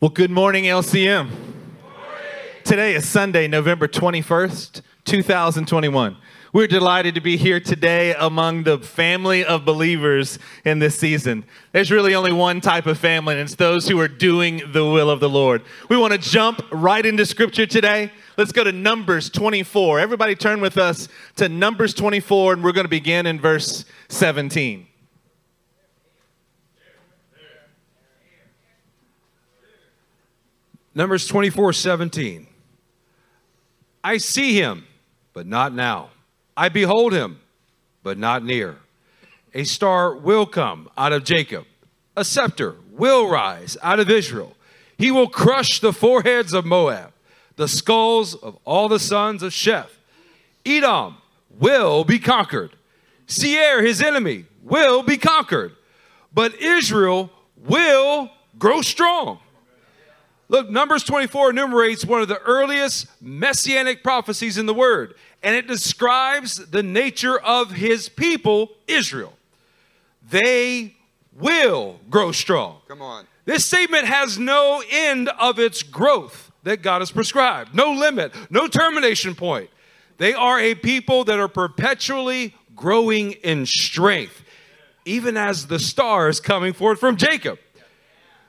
Well, good morning, LCM. Today is Sunday, November 21st, 2021. We're delighted to be here today among the family of believers in this season. There's really only one type of family, and it's those who are doing the will of the Lord. We want to jump right into scripture today. Let's go to Numbers 24. Everybody turn with us to Numbers 24, and we're going to begin in verse 17. Numbers 24 17. I see him, but not now. I behold him, but not near. A star will come out of Jacob, a scepter will rise out of Israel. He will crush the foreheads of Moab, the skulls of all the sons of Sheth. Edom will be conquered. Seir, his enemy, will be conquered. But Israel will grow strong. Look, Numbers 24 enumerates one of the earliest messianic prophecies in the Word, and it describes the nature of his people, Israel. They will grow strong. Come on. This statement has no end of its growth that God has prescribed, no limit, no termination point. They are a people that are perpetually growing in strength, even as the stars coming forth from Jacob.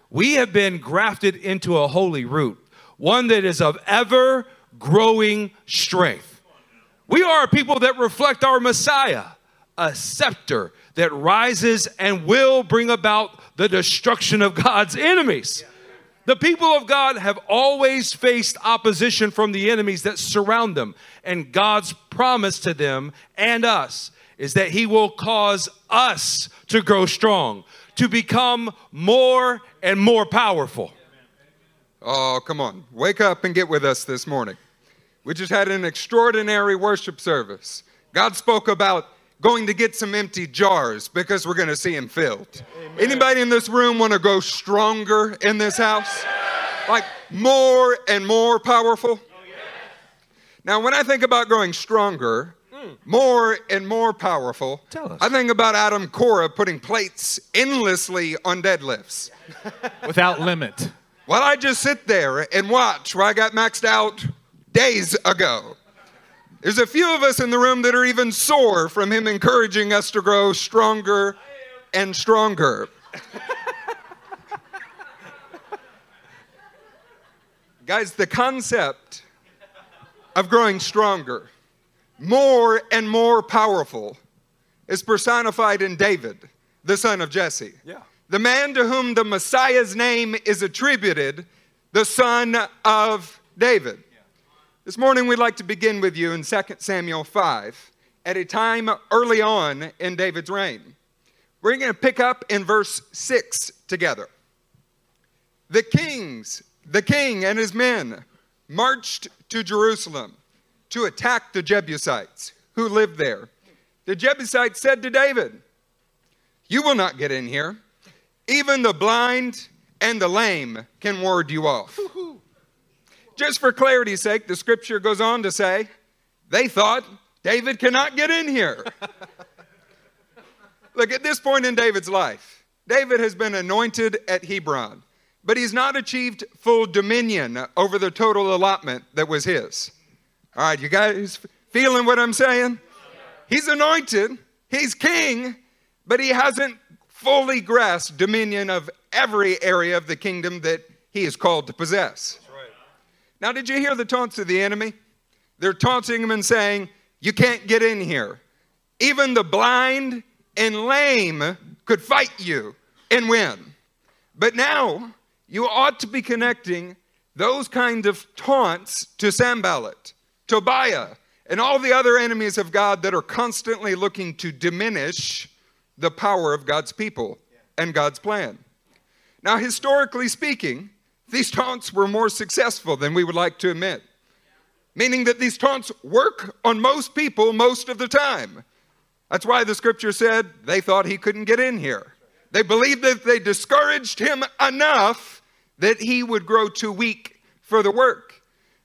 We have been grafted into a holy root, one that is of ever growing strength. We are a people that reflect our Messiah, a scepter that rises and will bring about the destruction of God's enemies. The people of God have always faced opposition from the enemies that surround them, and God's promise to them and us is that He will cause us to grow strong, to become more and more powerful. Oh, come on. Wake up and get with us this morning. We just had an extraordinary worship service. God spoke about going to get some empty jars because we're going to see them filled. Amen. Anybody in this room want to go stronger in this house? Like more and more powerful? Oh, now, when I think about growing stronger, more and more powerful. Tell us. I think about Adam Cora putting plates endlessly on deadlifts. Without limit. Well, I just sit there and watch where I got maxed out days ago. There's a few of us in the room that are even sore from him encouraging us to grow stronger and stronger. Guys, the concept of growing stronger more and more powerful is personified in David, the son of Jesse. Yeah. The man to whom the Messiah's name is attributed, the son of David. Yeah. This morning we'd like to begin with you in 2 Samuel 5 at a time early on in David's reign. We're going to pick up in verse 6 together. The kings, the king and his men marched to Jerusalem to attack the Jebusites who lived there. The Jebusites said to David, You will not get in here. Even the blind and the lame can ward you off. Just for clarity's sake, the scripture goes on to say, They thought David cannot get in here. Look, at this point in David's life, David has been anointed at Hebron, but he's not achieved full dominion over the total allotment that was his. All right, you guys feeling what I'm saying? He's anointed, he's king, but he hasn't fully grasped dominion of every area of the kingdom that he is called to possess. Right. Now, did you hear the taunts of the enemy? They're taunting him and saying, You can't get in here. Even the blind and lame could fight you and win. But now, you ought to be connecting those kind of taunts to Sanballat Tobiah, and all the other enemies of God that are constantly looking to diminish the power of God's people and God's plan. Now, historically speaking, these taunts were more successful than we would like to admit, meaning that these taunts work on most people most of the time. That's why the scripture said they thought he couldn't get in here. They believed that they discouraged him enough that he would grow too weak for the work.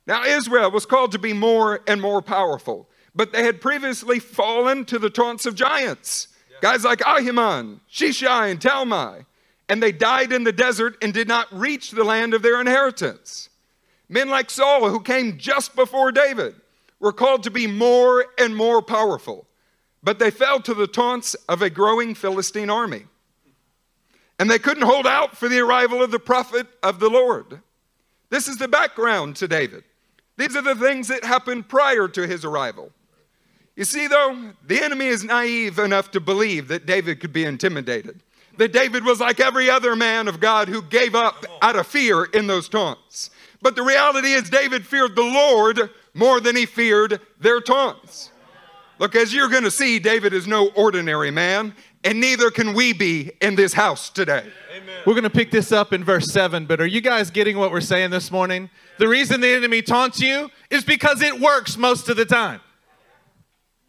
Now, Israel was called to be more and more powerful, but they had previously fallen to the taunts of giants. Guys like Ahiman, Sheshai, and Talmai. and they died in the desert and did not reach the land of their inheritance. Men like Saul, who came just before David, were called to be more and more powerful, but they fell to the taunts of a growing Philistine army. And they couldn't hold out for the arrival of the prophet of the Lord. This is the background to David. These are the things that happened prior to his arrival. You see, though, the enemy is naive enough to believe that David could be intimidated, that David was like every other man of God who gave up out of fear in those taunts. But the reality is, David feared the Lord more than he feared their taunts. Look, as you're going to see, David is no ordinary man, and neither can we be in this house today. We're going to pick this up in verse 7, but are you guys getting what we're saying this morning? The reason the enemy taunts you is because it works most of the time.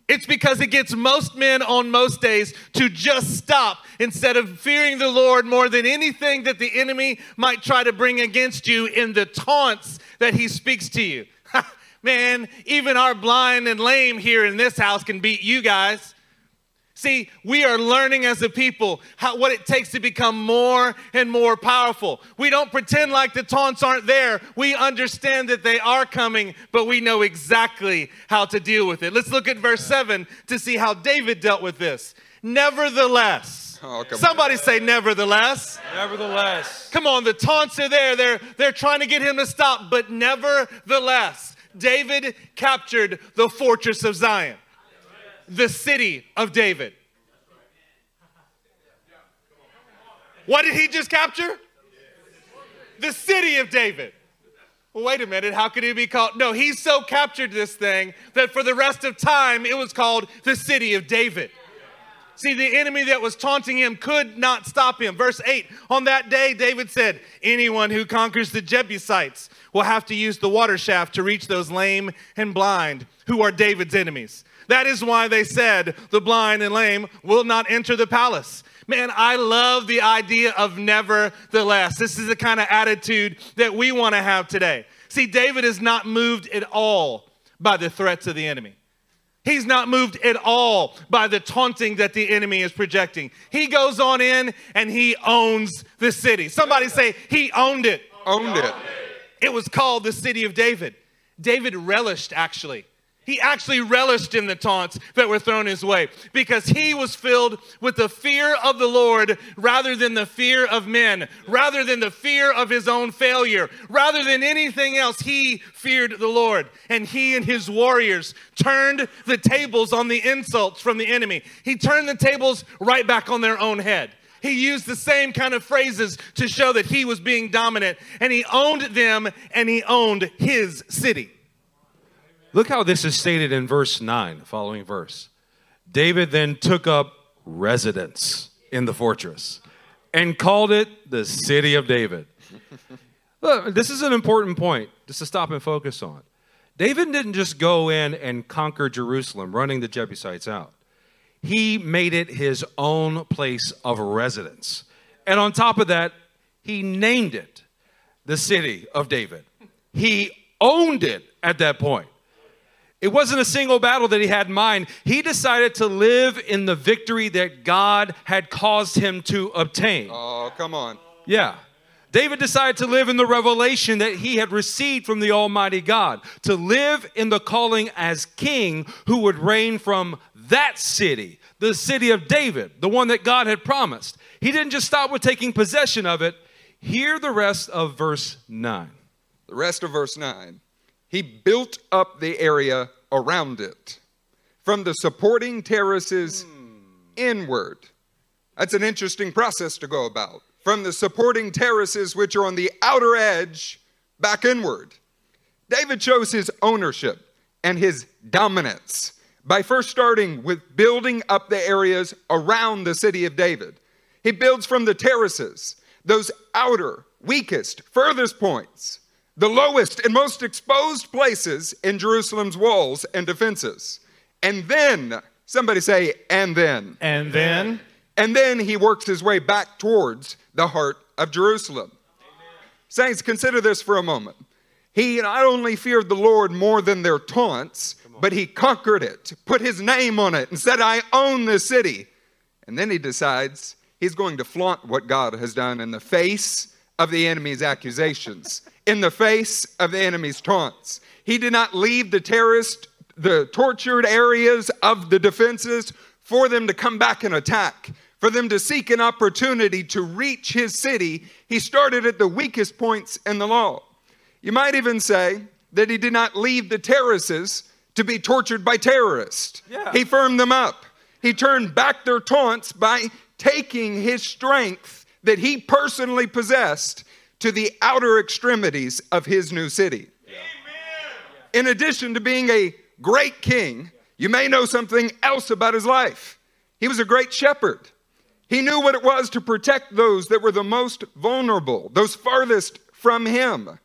It's because it gets most men on most days to just stop instead of fearing the Lord more than anything that the enemy might try to bring against you in the taunts that he speaks to you. Man, even our blind and lame here in this house can beat you guys. See, we are learning as a people how, what it takes to become more and more powerful. We don't pretend like the taunts aren't there. We understand that they are coming, but we know exactly how to deal with it. Let's look at verse 7 to see how David dealt with this. Nevertheless, Oh, come somebody say, nevertheless. Nevertheless, Come on, the taunts are there. They're, they're trying to get him to stop, but nevertheless, David captured the fortress of Zion the city of David. What did he just capture? The city of David. Well, wait a minute, how could he be called? No, he so captured this thing that for the rest of time it was called the city of David. See, the enemy that was taunting him could not stop him. Verse 8 On that day, David said, Anyone who conquers the Jebusites will have to use the water shaft to reach those lame and blind who are David's enemies. That is why they said, The blind and lame will not enter the palace. Man, I love the idea of nevertheless. This is the kind of attitude that we want to have today. See, David is not moved at all by the threats of the enemy. He's not moved at all by the taunting that the enemy is projecting. He goes on in and he owns the city. Somebody say, He owned it. Owned it. It was called the city of David. David relished, actually. He actually relished in the taunts that were thrown his way because he was filled with the fear of the Lord rather than the fear of men, rather than the fear of his own failure, rather than anything else. He feared the Lord. And he and his warriors turned the tables on the insults from the enemy. He turned the tables right back on their own head. He used the same kind of phrases to show that he was being dominant, and he owned them and he owned his city. Look how this is stated in verse 9, the following verse. David then took up residence in the fortress and called it the city of David. Look, this is an important point just to stop and focus on. David didn't just go in and conquer Jerusalem, running the Jebusites out. He made it his own place of residence. And on top of that, he named it the city of David. He owned it at that point. It wasn't a single battle that he had in mind. He decided to live in the victory that God had caused him to obtain. Oh, come on. Yeah. David decided to live in the revelation that he had received from the Almighty God, to live in the calling as king who would reign from that city, the city of David, the one that God had promised. He didn't just stop with taking possession of it. Hear the rest of verse 9. The rest of verse 9. He built up the area around it from the supporting terraces inward. That's an interesting process to go about. From the supporting terraces, which are on the outer edge, back inward. David shows his ownership and his dominance by first starting with building up the areas around the city of David. He builds from the terraces, those outer, weakest, furthest points, the lowest and most exposed places in Jerusalem's walls and defenses. And then, somebody say, and then. And then, And then he works his way back towards the heart of Jerusalem. Saints, consider this for a moment. He not only feared the Lord more than their taunts, but he conquered it, put his name on it, and said, I own this city. And then he decides he's going to flaunt what God has done in the face of the enemy's accusations, in the face of the enemy's taunts. He did not leave the terrorist, the tortured areas of the defenses for them to come back and attack, for them to seek an opportunity to reach his city. He started at the weakest points in the law. You might even say that he did not leave the terraces to be tortured by terrorists. Yeah. He firmed them up. He turned back their taunts by taking his strength that he personally possessed to the outer extremities of his new city. In addition to being a great king, you may know something else about his life. He was a great shepherd. He knew what it was to protect those that were the most vulnerable, those farthest from him.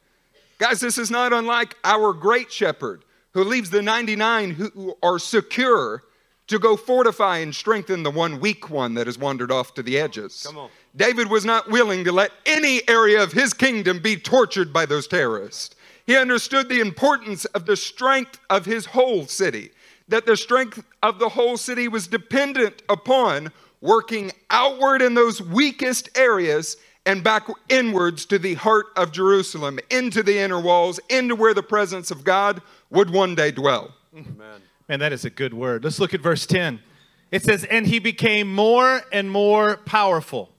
Guys, this is not unlike our great shepherd who leaves the 99 who are secure to go fortify and strengthen the one weak one that has wandered off to the edges. Come on. David was not willing to let any area of his kingdom be tortured by those terrorists. He understood the importance of the strength of his whole city, that the strength of the whole city was dependent upon working outward in those weakest areas and back inwards to the heart of Jerusalem, into the inner walls, into where the presence of God would one day dwell. Amen. Man, that is a good word. Let's look at verse 10. It says, And he became more and more powerful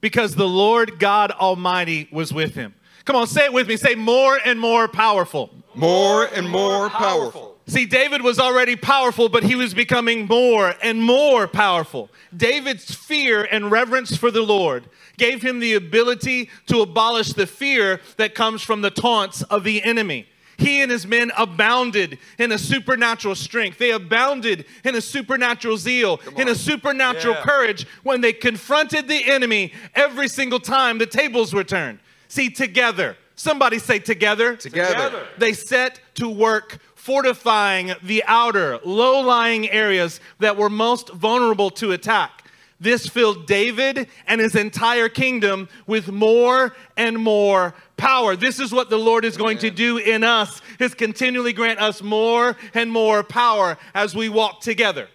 because the Lord God Almighty was with him. Come on, say it with me. Say more and more powerful. More and more powerful. See, David was already powerful, but he was becoming more and more powerful. David's fear and reverence for the Lord gave him the ability to abolish the fear that comes from the taunts of the enemy. He and his men abounded in a supernatural strength. They abounded in a supernatural zeal, in a supernatural Yeah. courage when they confronted the enemy every single time the tables were turned. See, together, somebody say together. Together. Together. They set to work fortifying the outer, low lying areas that were most vulnerable to attack. This filled David and his entire kingdom with more and more power. This is what the Lord is going to do in us, is continually grant us more and more power as we walk together.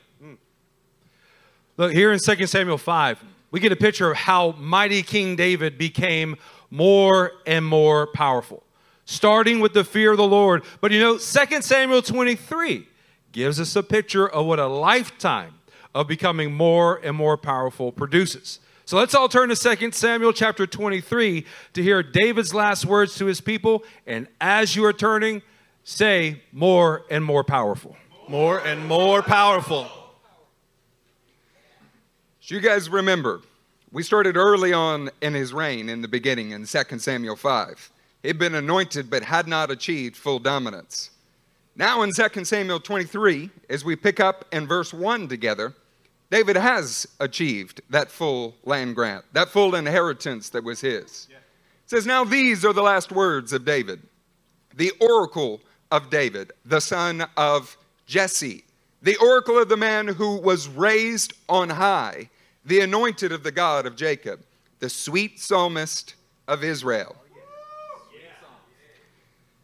Look, here in 2 Samuel 5, we get a picture of how mighty King David became more and more powerful, starting with the fear of the Lord. But you know, 2 Samuel 23 gives us a picture of what a lifetime of becoming more and more powerful produces. So let's all turn to 2 Samuel chapter 23 to hear David's last words to his people. And as you are turning, say more and more powerful. More and more powerful. So you guys remember, we started early on in his reign in the beginning in 2 Samuel 5. He'd been anointed but had not achieved full dominance. Now in 2 Samuel 23, as we pick up in verse 1 together, David has achieved that full land grant, that full inheritance that was his. It says, Now these are the last words of David, the oracle of David, the son of Jesse, the oracle of the man who was raised on high, the anointed of the God of Jacob, the sweet psalmist of Israel.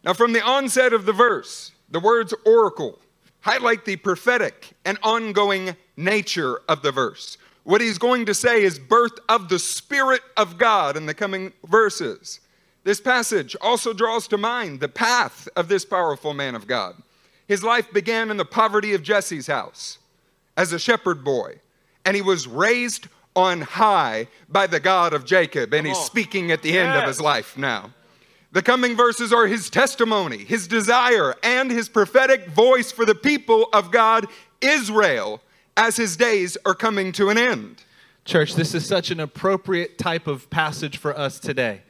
Now, from the onset of the verse, the words oracle highlight the prophetic and ongoing nature of the verse. What he's going to say is birth of the Spirit of God in the coming verses. This passage also draws to mind the path of this powerful man of God. His life began in the poverty of Jesse's house as a shepherd boy, and he was raised on high by the God of Jacob, and he's speaking at the end of his life now. The coming verses are his testimony, his desire, and his prophetic voice for the people of God, Israel, as his days are coming to an end. Church, this is such an appropriate type of passage for us today.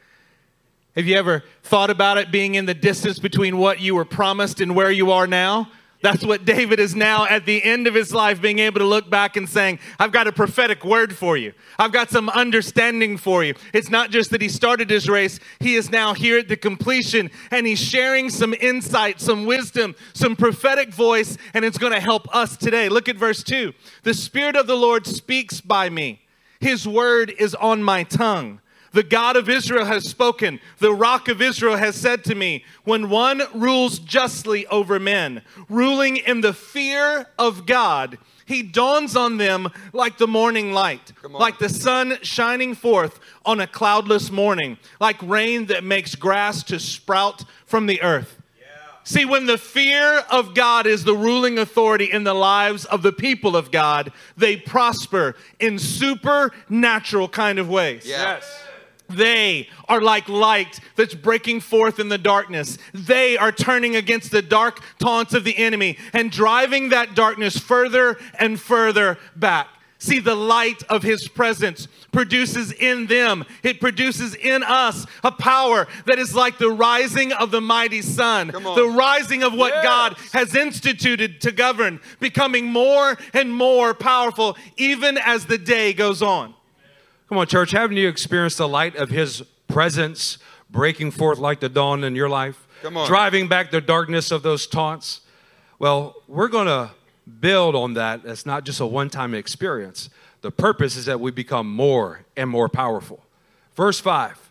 Have you ever thought about it being in the distance between what you were promised and where you are now? That's what David is now at the end of his life, being able to look back and saying, I've got a prophetic word for you. I've got some understanding for you. It's not just that he started his race, he is now here at the completion and he's sharing some insight, some wisdom, some prophetic voice, and it's going to help us today. Look at verse 2. The Spirit of the Lord speaks by me, his word is on my tongue. The God of Israel has spoken. The rock of Israel has said to me, When one rules justly over men, ruling in the fear of God, He dawns on them like the morning light, like the sun shining forth on a cloudless morning, like rain that makes grass to sprout from the earth. See, when the fear of God is the ruling authority in the lives of the people of God, they prosper in supernatural kind of ways. Yeah. They are like light that's breaking forth in the darkness. They are turning against the dark taunts of the enemy and driving that darkness further and further back. See, the light of his presence produces in them, it produces in us a power that is like the rising of the mighty sun, the rising of what Yes. God has instituted to govern, becoming more and more powerful even as the day goes on. Come on, church, haven't you experienced the light of his presence breaking forth like the dawn in your life? Come on. Driving back the darkness of those taunts? Well, we're going to build on that. It's not just a one time experience. The purpose is that we become more and more powerful. Verse 5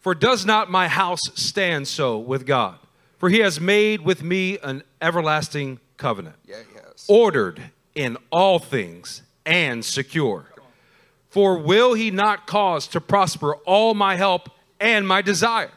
For does not my house stand so with God? For he has made with me an everlasting covenant Yeah, yes. ordered in all things and secure. For will he not cause to prosper all my help and my desire?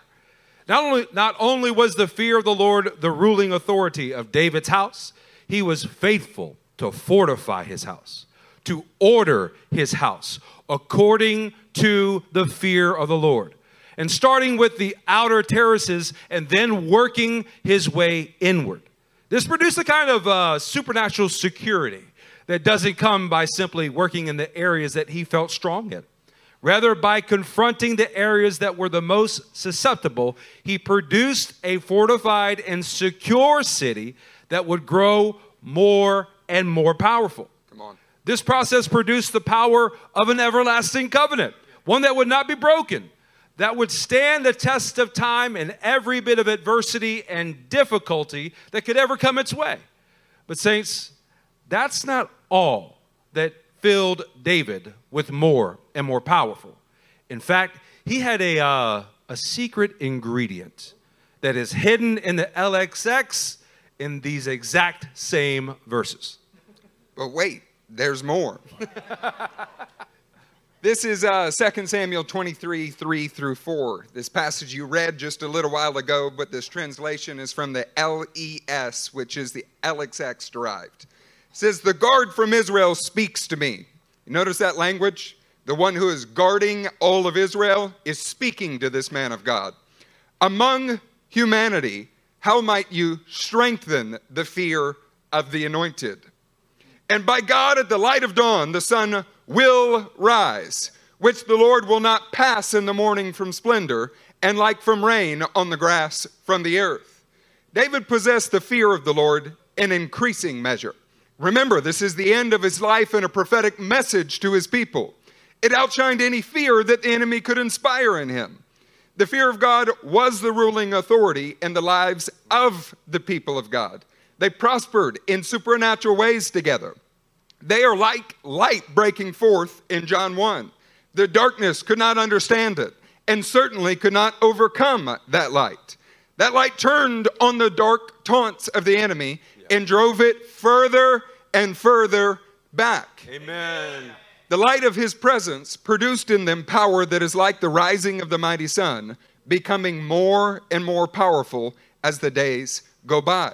Not only, not only was the fear of the Lord the ruling authority of David's house, he was faithful to fortify his house, to order his house according to the fear of the Lord. And starting with the outer terraces and then working his way inward. This produced a kind of uh, supernatural security that doesn't come by simply working in the areas that he felt strong in. Rather, by confronting the areas that were the most susceptible, he produced a fortified and secure city that would grow more and more powerful. Come on. This process produced the power of an everlasting covenant, one that would not be broken, that would stand the test of time and every bit of adversity and difficulty that could ever come its way. But, saints, that's not all that filled David with more and more powerful. In fact, he had a, uh, a secret ingredient that is hidden in the LXX in these exact same verses. But wait, there's more. this is uh, 2 Samuel 23, 3 through 4. This passage you read just a little while ago, but this translation is from the LES, which is the LXX derived. Says, The guard from Israel speaks to me. Notice that language? The one who is guarding all of Israel is speaking to this man of God. Among humanity, how might you strengthen the fear of the anointed? And by God, at the light of dawn, the sun will rise, which the Lord will not pass in the morning from splendor, and like from rain on the grass from the earth. David possessed the fear of the Lord in increasing measure. Remember, this is the end of his life and a prophetic message to his people. It outshined any fear that the enemy could inspire in him. The fear of God was the ruling authority in the lives of the people of God. They prospered in supernatural ways together. They are like light breaking forth in John 1. The darkness could not understand it and certainly could not overcome that light. That light turned on the dark taunts of the enemy and drove it further and further back. Amen. The light of his presence produced in them power that is like the rising of the mighty sun, becoming more and more powerful as the days go by.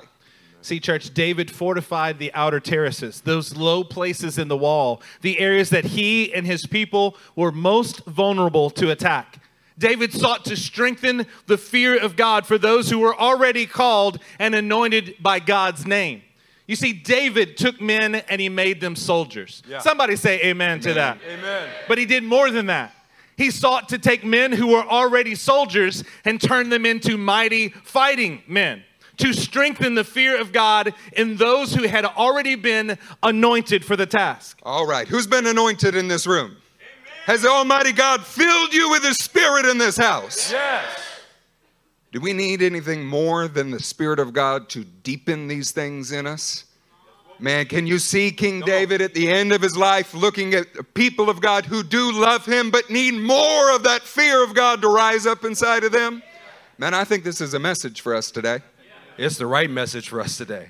See, church, David fortified the outer terraces, those low places in the wall, the areas that he and his people were most vulnerable to attack. David sought to strengthen the fear of God for those who were already called and anointed by God's name. You see, David took men and he made them soldiers. Yeah. Somebody say amen to that. Amen. But he did more than that. He sought to take men who were already soldiers and turn them into mighty fighting men, to strengthen the fear of God in those who had already been anointed for the task. All right, who's been anointed in this room? Has the Almighty God filled you with His Spirit in this house? Yes. Do we need anything more than the Spirit of God to deepen these things in us? Man, can you see King David at the end of his life looking at the people of God who do love him but need more of that fear of God to rise up inside of them? Man, I think this is a message for us today. It's the right message for us today.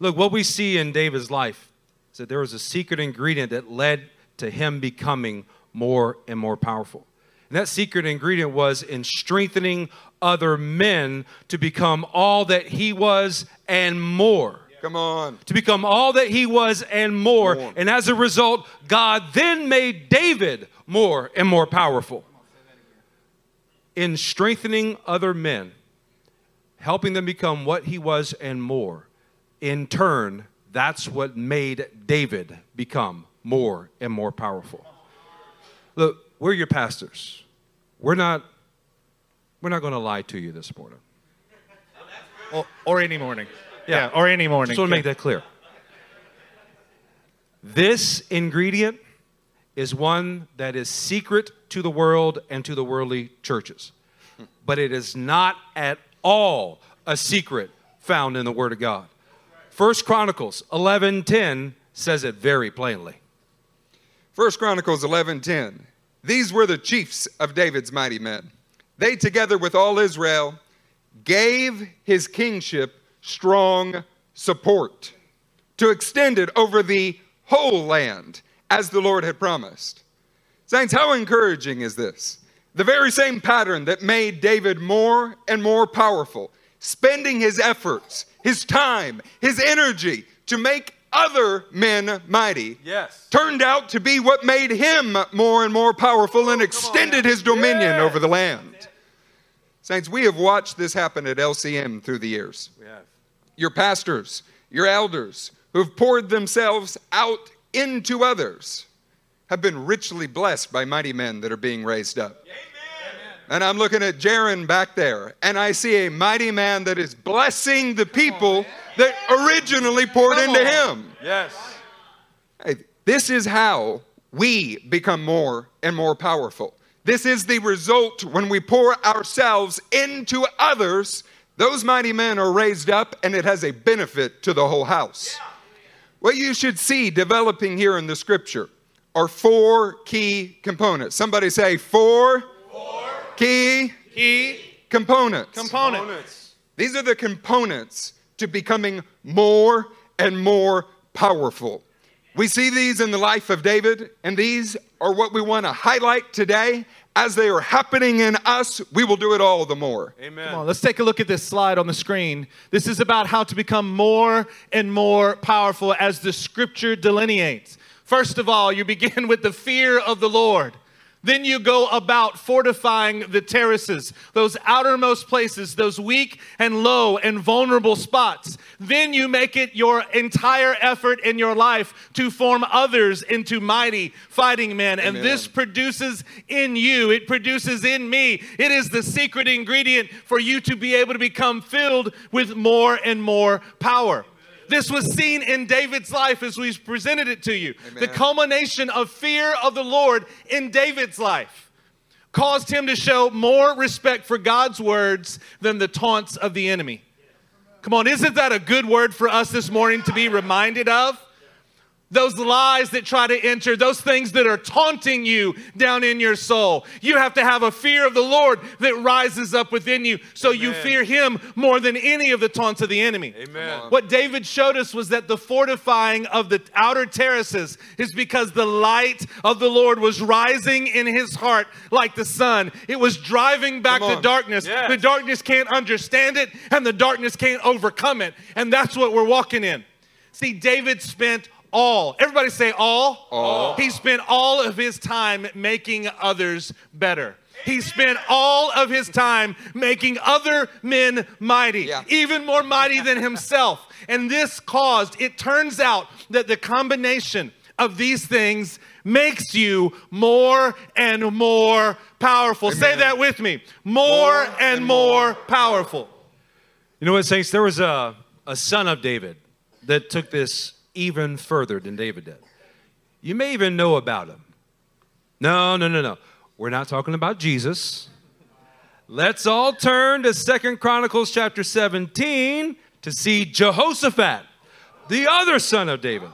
Look, what we see in David's life is that there was a secret ingredient that led to him becoming more and more powerful. And that secret ingredient was in strengthening other men to become all that he was and more. Come on. To become all that he was and more. More. And as a result, God then made David more and more powerful. In strengthening other men, helping them become what he was and more. In turn, that's what made David become more and more powerful. Look, we're your pastors. We're not we're not going to lie to you this morning. Oh, or, or any morning. Yeah, or any morning. Just want to make that clear. This ingredient is one that is secret to the world and to the worldly churches. But it is not at all a secret found in the Word of God. First Chronicles 11:10 says it very plainly. First Chronicles 11:10. These were the chiefs of David's mighty men. They together with all Israel gave his kingship strong support to extend it over the whole land as the Lord had promised. Saints, how encouraging is this? The very same pattern that made David more and more powerful, spending his efforts, his time, his energy to make other men mighty, Yes. turned out to be what made him more and more powerful and extended his dominion over the land. Saints, we have watched this happen at LCM through the years. We have. Your pastors, your elders, who've poured themselves out into others, have been richly blessed by mighty men that are being raised up. And I'm looking at Jaron back there, and I see a mighty man that is blessing the people that originally poured into him. Yes. Hey, this is how we become more and more powerful. This is the result when we pour ourselves into others. Those mighty men are raised up, and it has a benefit to the whole house. What you should see developing here in the scripture are four key components. Somebody say four, key Key components. component. These are the components to becoming more and more powerful. We see these in the life of David, and these are what we want to highlight today. As they are happening in us, we will do it all the more. Amen. Come on, let's take a look at this slide on the screen. This is about how to become more and more powerful as the scripture delineates. First of all, you begin with the fear of the Lord. Then you go about fortifying the terraces, those outermost places, those weak and low and vulnerable spots. Then you make it your entire effort in your life to form others into mighty fighting men. And this produces in you, it produces in me. It is the secret ingredient for you to be able to become filled with more and more power. This was seen in David's life as we've presented it to you. The culmination of fear of the Lord in David's life caused him to show more respect for God's words than the taunts of the enemy. Come on, isn't that a good word for us this morning to be reminded of? Those lies that try to enter, those things that are taunting you down in your soul. You have to have a fear of the Lord that rises up within you so you fear Him more than any of the taunts of the enemy. Amen. What David showed us was that the fortifying of the outer terraces is because the light of the Lord was rising in his heart like the sun. It was driving back the darkness. Yes. The darkness can't understand it, and the darkness can't overcome it. And that's what we're walking in. See, David spent all, everybody say all. All. He spent all of his time making others better. He spent all of his time making other men mighty, Yeah. even more mighty than himself. And this caused, it turns out that the combination of these things makes you more and more powerful. Say that with me more, and, more, powerful. You know what, Saints? There was a, a son of David that took this even further than David did. You may even know about him. No, no, no, no. We're not talking about Jesus. Let's all turn to Second Chronicles chapter 17 to see Jehoshaphat, the other son of David.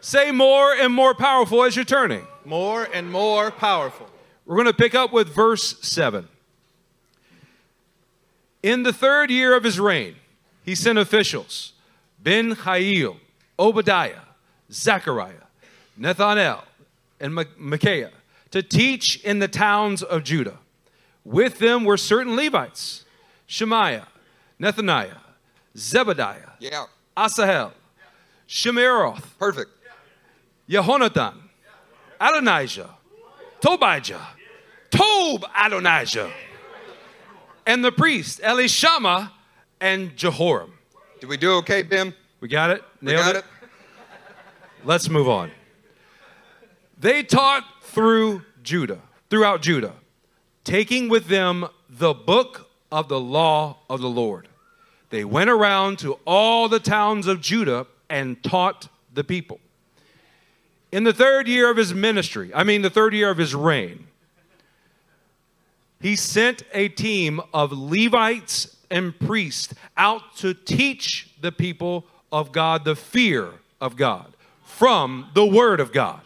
Say more and more powerful as you're turning. More and more powerful. We're going to pick up with verse 7. In the third year of his reign, he sent officials Ben Hail, Obadiah, Zechariah, Nathanael, and Micaiah to teach in the towns of Judah. With them were certain Levites Shemaiah, Nethaniah, Zebediah, Yeah. Asahel, Shemiroth, Perfect. Yehonathan, Adonijah, Tobijah, Tob Adonijah, and the priest Elishama and Jehoram. Did we do okay, Bim? We got it? We Nailed got it? Let's move on. They taught through Judah, throughout Judah, taking with them the book of the law of the Lord. They went around to all the towns of Judah and taught the people. In the third year of his ministry, I mean, the third year of his reign, he sent a team of Levites and priests out to teach the people of God the fear of God from the word of God.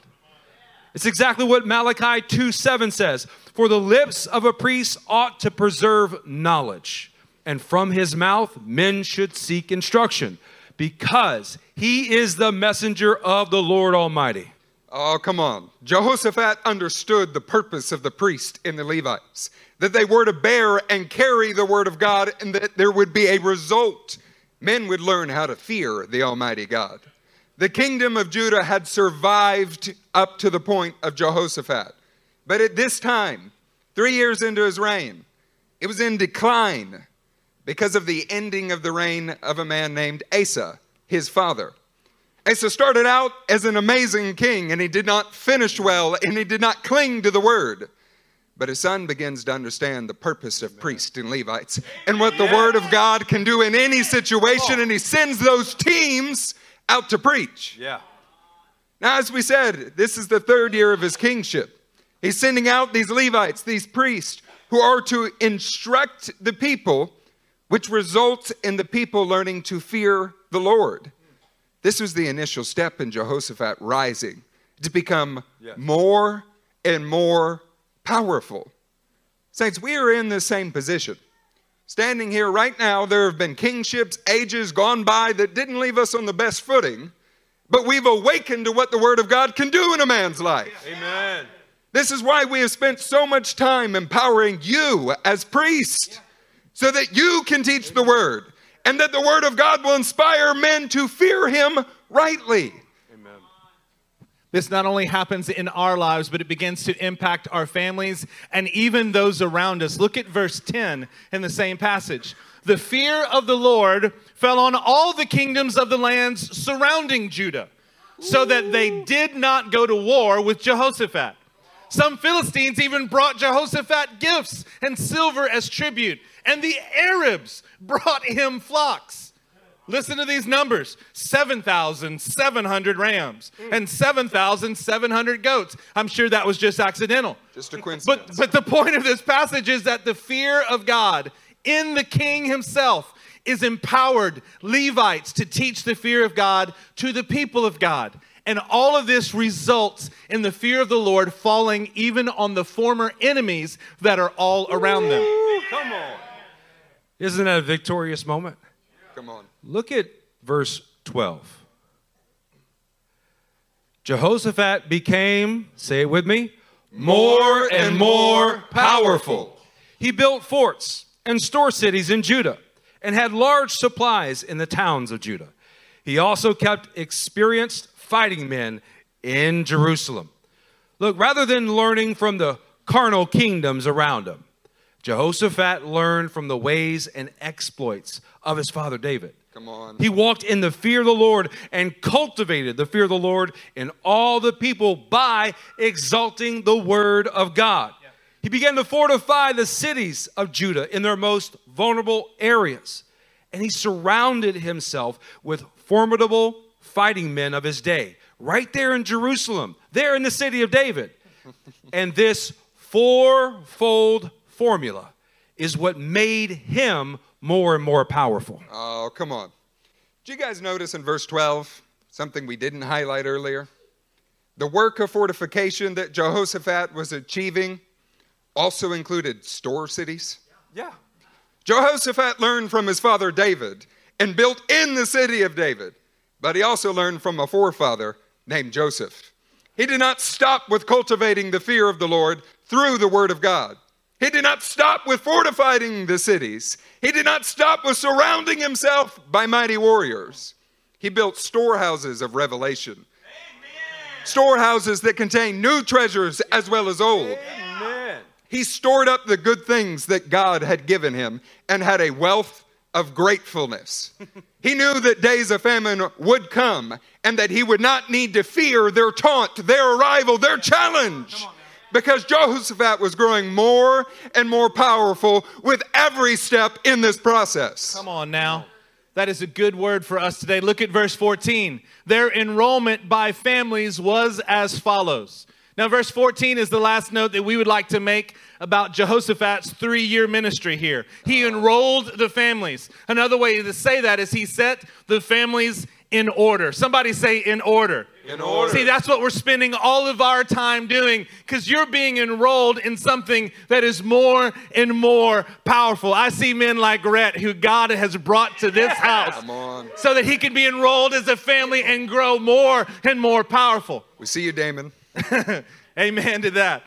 It's exactly what Malachi 2 7 says. For the lips of a priest ought to preserve knowledge, and from his mouth men should seek instruction, because he is the messenger of the Lord Almighty. Oh, come on. Jehoshaphat understood the purpose of the priest and the Levites, that they were to bear and carry the word of God, and that there would be a result. Men would learn how to fear the Almighty God. The kingdom of Judah had survived up to the point of Jehoshaphat. But at this time, three years into his reign, it was in decline because of the ending of the reign of a man named Asa, his father. Asa started out as an amazing king, and he did not finish well, and he did not cling to the word. But his son begins to understand the purpose of priests and Levites and what the word of God can do in any situation, and he sends those teams out to preach. Yeah. Now, as we said, this is the third year of his kingship. He's sending out these Levites, these priests, who are to instruct the people, which results in the people learning to fear the Lord. This was the initial step in Jehoshaphat rising to become Yes. more and more powerful. Saints, we are in the same position. Standing here right now, there have been kingships, ages gone by that didn't leave us on the best footing, but we've awakened to what the Word of God can do in a man's life. Amen. This is why we have spent so much time empowering you as priest so that you can teach the Word and that the Word of God will inspire men to fear Him rightly. This not only happens in our lives, but it begins to impact our families and even those around us. Look at verse 10 in the same passage. The fear of the Lord fell on all the kingdoms of the lands surrounding Judah, so that they did not go to war with Jehoshaphat. Some Philistines even brought Jehoshaphat gifts and silver as tribute, and the Arabs brought him flocks. Listen to these numbers 7,700 rams mm. and 7,700 goats. I'm sure that was just accidental. Just a coincidence. But, but the point of this passage is that the fear of God in the king himself is empowered Levites to teach the fear of God to the people of God. And all of this results in the fear of the Lord falling even on the former enemies that are all around them. Come on. Isn't that a victorious moment? Come on. Look at verse 12. Jehoshaphat became, say it with me, more and more powerful. He built forts and store cities in Judah and had large supplies in the towns of Judah. He also kept experienced fighting men in Jerusalem. Look, rather than learning from the carnal kingdoms around him, Jehoshaphat learned from the ways and exploits of his father David. Come on. He walked in the fear of the Lord and cultivated the fear of the Lord in all the people by exalting the word of God. He began to fortify the cities of Judah in their most vulnerable areas. And he surrounded himself with formidable fighting men of his day, right there in Jerusalem, there in the city of David. and this fourfold formula is what made him more and more powerful. Oh, come on. Did you guys notice in verse 12 something we didn't highlight earlier? The work of fortification that Jehoshaphat was achieving also included store cities. Yeah. Jehoshaphat learned from his father David and built in the city of David, but he also learned from a forefather named Joseph. He did not stop with cultivating the fear of the Lord through the word of God. He did not stop with fortifying the cities. He did not stop with surrounding himself by mighty warriors. He built storehouses of revelation. Amen. Storehouses that contain new treasures as well as old. Amen. He stored up the good things that God had given him and had a wealth of gratefulness. he knew that days of famine would come and that he would not need to fear their taunt, their arrival, their challenge because Jehoshaphat was growing more and more powerful with every step in this process. Come on now. That is a good word for us today. Look at verse 14. Their enrollment by families was as follows. Now, verse 14 is the last note that we would like to make about Jehoshaphat's three year ministry here. He enrolled the families. Another way to say that is he set the families in order. Somebody say in order. In order. See, that's what we're spending all of our time doing because you're being enrolled in something that is more and more powerful. I see men like Rhett who God has brought to this house so that he can be enrolled as a family and grow more and more powerful. We see you, Damon. Amen to that.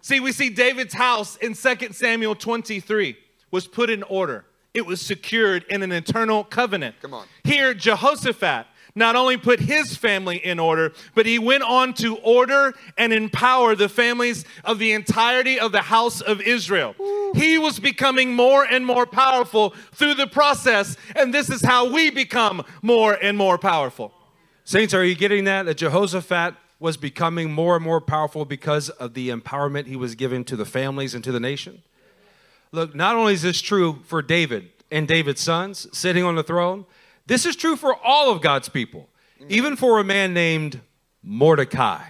See, we see David's house in 2 Samuel 23 was put in order. It was secured in an eternal covenant. Come on. Here, Jehoshaphat not only put his family in order, but he went on to order and empower the families of the entirety of the house of Israel. Ooh. He was becoming more and more powerful through the process, and this is how we become more and more powerful. Saints, are you getting that? That Jehoshaphat was becoming more and more powerful because of the empowerment he was giving to the families and to the nation? Look, not only is this true for David and David's sons sitting on the throne, this is true for all of God's people, even for a man named Mordecai.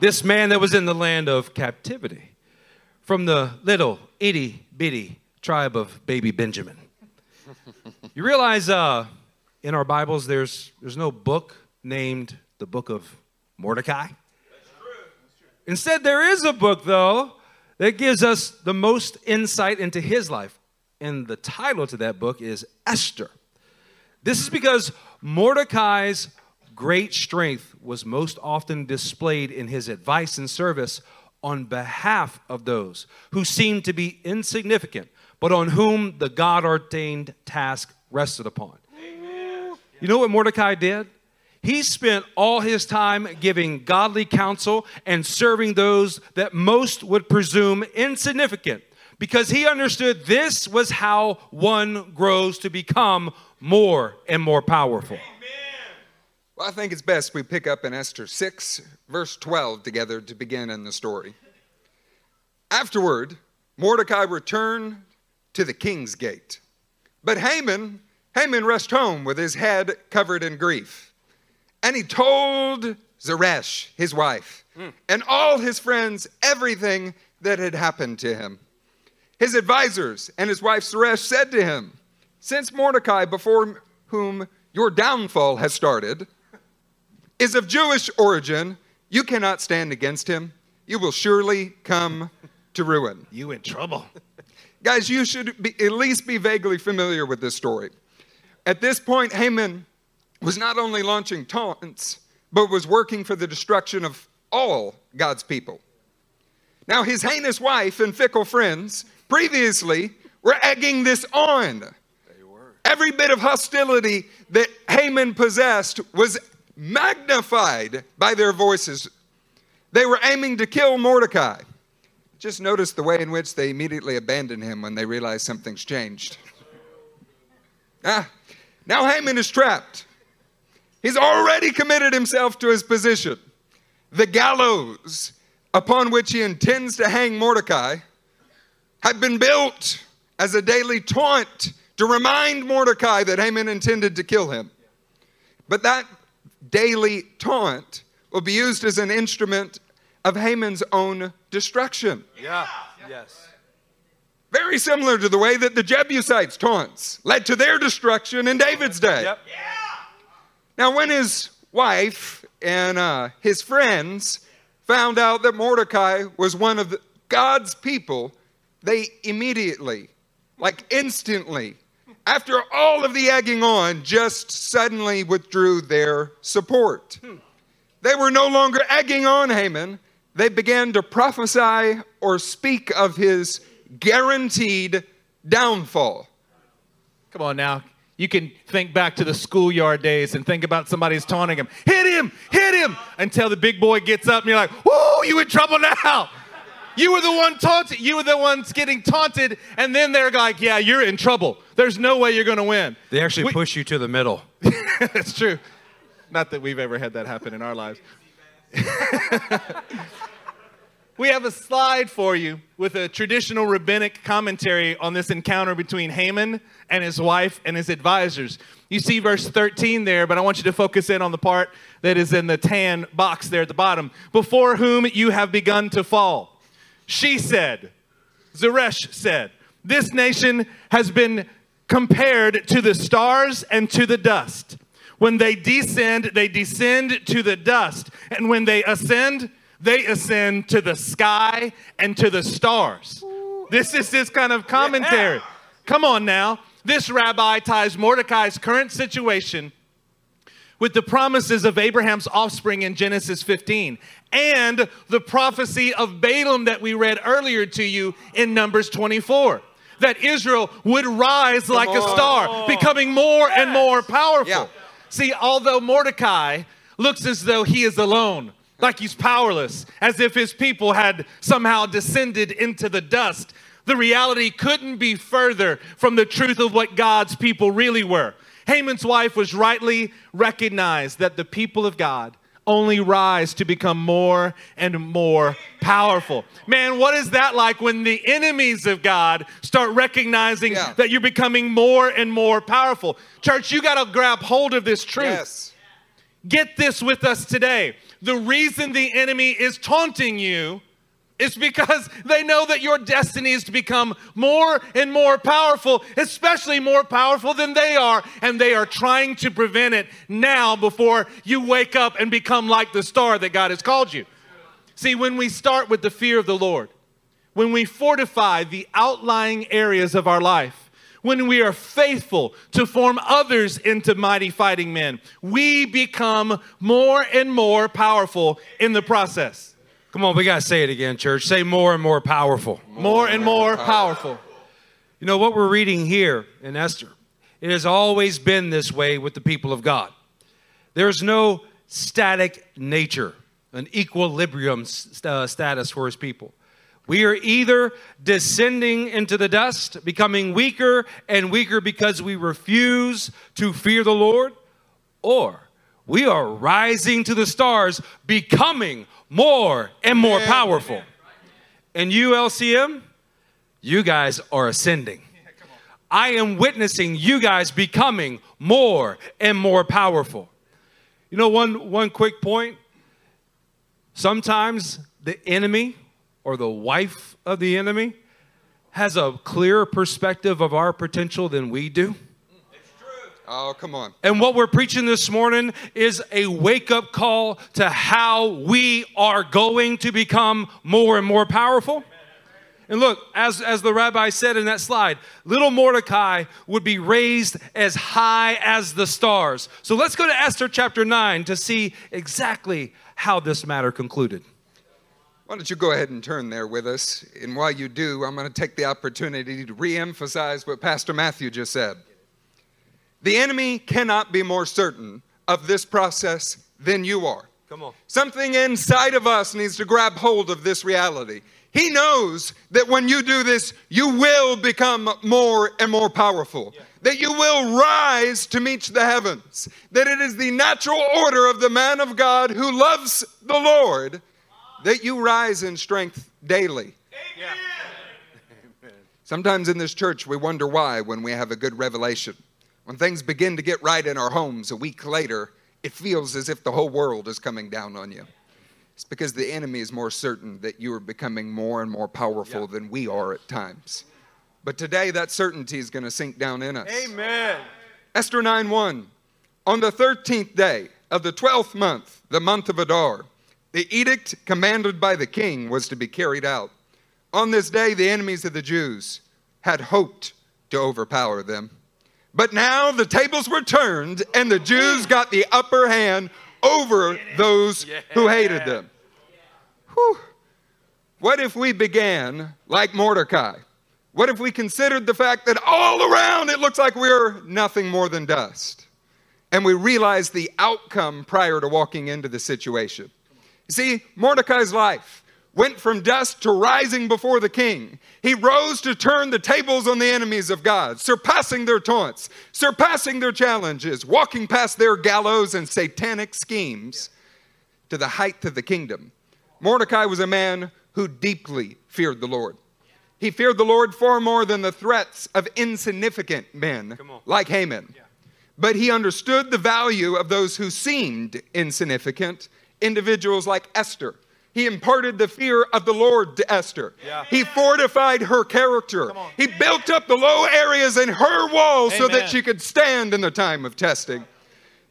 This man that was in the land of captivity from the little itty bitty tribe of baby Benjamin. You realize uh, in our Bibles there's, there's no book named the book of Mordecai? Instead, there is a book, though, that gives us the most insight into his life. And the title to that book is Esther. This is because Mordecai's great strength was most often displayed in his advice and service on behalf of those who seemed to be insignificant, but on whom the God ordained task rested upon. You know what Mordecai did? He spent all his time giving godly counsel and serving those that most would presume insignificant because he understood this was how one grows to become more and more powerful. Amen. Well, I think it's best we pick up in Esther 6, verse 12 together to begin in the story. Afterward, Mordecai returned to the king's gate. But Haman, Haman rushed home with his head covered in grief. And he told Zeresh, his wife, mm. and all his friends everything that had happened to him. His advisors and his wife Zeresh said to him, Since Mordecai, before whom your downfall has started, is of Jewish origin, you cannot stand against him. You will surely come to ruin. You in trouble. Guys, you should be, at least be vaguely familiar with this story. At this point, Haman was not only launching taunts, but was working for the destruction of all God's people. Now, his heinous wife and fickle friends previously were egging this on. They were. Every bit of hostility that Haman possessed was magnified by their voices. They were aiming to kill Mordecai. Just notice the way in which they immediately abandoned him when they realized something's changed. Ah, now Haman is trapped. He's already committed himself to his position. The gallows upon which he intends to hang Mordecai had been built as a daily taunt to remind Mordecai that Haman intended to kill him. But that daily taunt will be used as an instrument of Haman's own destruction. Yeah, yes. Very similar to the way that the Jebusites' taunts led to their destruction in David's day. Yep. Yeah. Now, when his wife and uh, his friends found out that Mordecai was one of God's people, they immediately, like instantly, after all of the egging on, just suddenly withdrew their support. Hmm. They were no longer egging on Haman. They began to prophesy or speak of his guaranteed downfall. Come on now. You can think back to the schoolyard days and think about somebody's taunting him. Hit him, hit him, until the big boy gets up and you're like, whoa, you in trouble now. You were the one taunted. You were the ones getting taunted, and then they're like, "Yeah, you're in trouble. There's no way you're going to win." They actually We- push you to the middle. That's true. Not that we've ever had that happen in our lives. we have a slide for you with a traditional rabbinic commentary on this encounter between Haman and his wife and his advisors. You see verse 13 there, but I want you to focus in on the part that is in the tan box there at the bottom. Before whom you have begun to fall. She said, Zeresh said, This nation has been compared to the stars and to the dust. When they descend, they descend to the dust. And when they ascend, they ascend to the sky and to the stars. This is this kind of commentary. Come on now. This rabbi ties Mordecai's current situation with the promises of Abraham's offspring in Genesis 15 and the prophecy of Balaam that we read earlier to you in Numbers 24. That Israel would rise like a star, becoming more and more powerful. Yeah. See, although Mordecai looks as though he is alone, like he's powerless, as if his people had somehow descended into the dust, the reality couldn't be further from the truth of what God's people really were. Haman's wife was rightly recognized that the people of God only rise to become more and more powerful. Man, what is that like when the enemies of God start recognizing Yeah. that you're becoming more and more powerful? Church, you got to grab hold of this truth. Yes. Get this with us today. The reason the enemy is taunting you is because they know that your destiny is to become more and more powerful, especially more powerful than they are, and they are trying to prevent it now before you wake up and become like the star that God has called you. See, when we start with the fear of the Lord, when we fortify the outlying areas of our life, when we are faithful to form others into mighty fighting men, we become more and more powerful in the process. Come on, we got to say it again, church. Say more and more powerful. More and more powerful. You know what we're reading here in Esther? It has always been this way with the people of God. There's no static nature, an equilibrium s- uh, status for his people. We are either descending into the dust, becoming weaker and weaker because we refuse to fear the Lord, or we are rising to the stars, becoming more and more powerful. And you, LCM, you guys are ascending. I am witnessing you guys becoming more and more powerful. You know, one, one quick point. Sometimes the enemy or the wife of the enemy has a clearer perspective of our potential than we do. It's true. Oh, come on. And what we're preaching this morning is a wake up call to how we are going to become more and more powerful. And look, as, as the rabbi said in that slide, little Mordecai would be raised as high as the stars. So let's go to Esther chapter 9 to see exactly how this matter concluded. Why don't you go ahead and turn there with us? And while you do, I'm going to take the opportunity to re emphasize what Pastor Matthew just said. The enemy cannot be more certain of this process than you are. Come on. Something inside of us needs to grab hold of this reality. He knows that when you do this, you will become more and more powerful. That you will rise to meet the heavens. That it is the natural order of the man of God who loves the Lord that you rise in strength daily. Amen. Sometimes in this church, we wonder why when we have a good revelation. When things begin to get right in our homes a week later, it feels as if the whole world is coming down on you. It's because the enemy is more certain that you are becoming more and more powerful than we are at times. But today, that certainty is going to sink down in us. Amen. Esther 9 1. On the 13th day of the 12th month, the month of Adar, the edict commanded by the king was to be carried out. On this day, the enemies of the Jews had hoped to overpower them. But now the tables were turned and the Jews got the upper hand over those who hated them. Whew. What if we began like Mordecai? What if we considered the fact that all around it looks like we're nothing more than dust? And we realized the outcome prior to walking into the situation. See, Mordecai's life went from dust to rising before the king. He rose to turn the tables on the enemies of God, surpassing their taunts, surpassing their challenges, walking past their gallows and satanic schemes to the height of the kingdom. Mordecai was a man who deeply feared the Lord. He feared the Lord far more than the threats of insignificant men like Haman. But he understood the value of those who seemed insignificant, individuals like Esther. He imparted the fear of the Lord to Esther. Yeah. He fortified her character. He built up the low areas in her walls so that she could stand in the time of testing.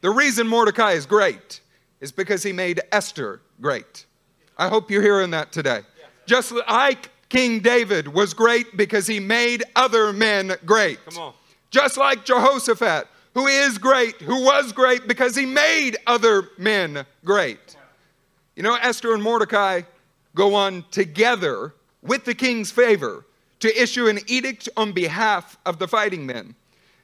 The reason Mordecai is great is because he made Esther great. I hope you're hearing that today. Just like King David was great because he made other men great. Just like Jehoshaphat, who is great, who was great because he made other men great. You know, Esther and Mordecai go on together with the king's favor to issue an edict on behalf of the fighting men.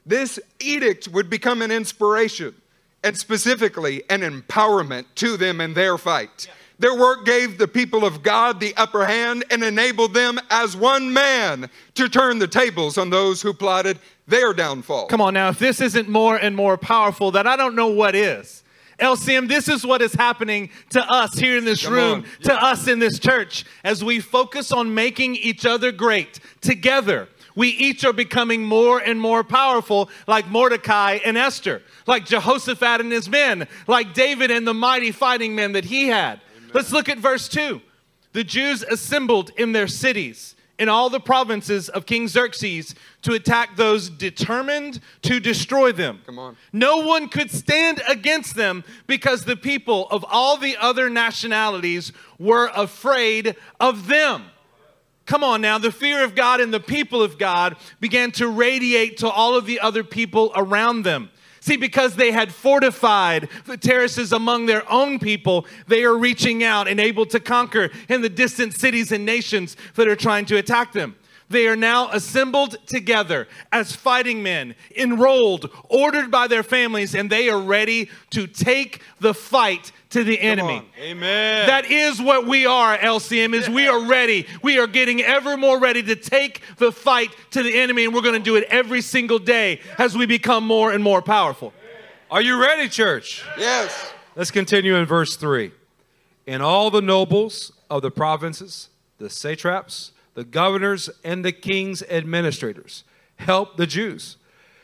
This edict would become an inspiration and specifically an empowerment to them in their fight. Their work gave the people of God the upper hand and enabled them as one man to turn the tables on those who plotted their downfall. Come on now, if this isn't more and more powerful, then I don't know what is. LCM, this is what is happening to us here in this Come room, on. to us in this church, as we focus on making each other great together. We each are becoming more and more powerful, like Mordecai and Esther, like Jehoshaphat and his men, like David and the mighty fighting men that he had. Let's look at verse 2. The Jews assembled in their cities in all the provinces of King Xerxes to attack those determined to destroy them. Come on. No one could stand against them because the people of all the other nationalities were afraid of them. Come on now, the fear of God and the people of God began to radiate to all of the other people around them. See, because they had fortified the terraces among their own people, they are reaching out and able to conquer in the distant cities and nations that are trying to attack them. They are now assembled together as fighting men, enrolled, ordered by their families, and they are ready to take the fight to the enemy. on. Amen. That is what we are, LCM, is we are ready. We are getting ever more ready to take the fight to the enemy, and we're going to do it every single day as we become more and more powerful. Are you ready, church? Yes. Let's continue in verse 3. And all the nobles of the provinces, the satraps, the governors, and the king's administrators helped the Jews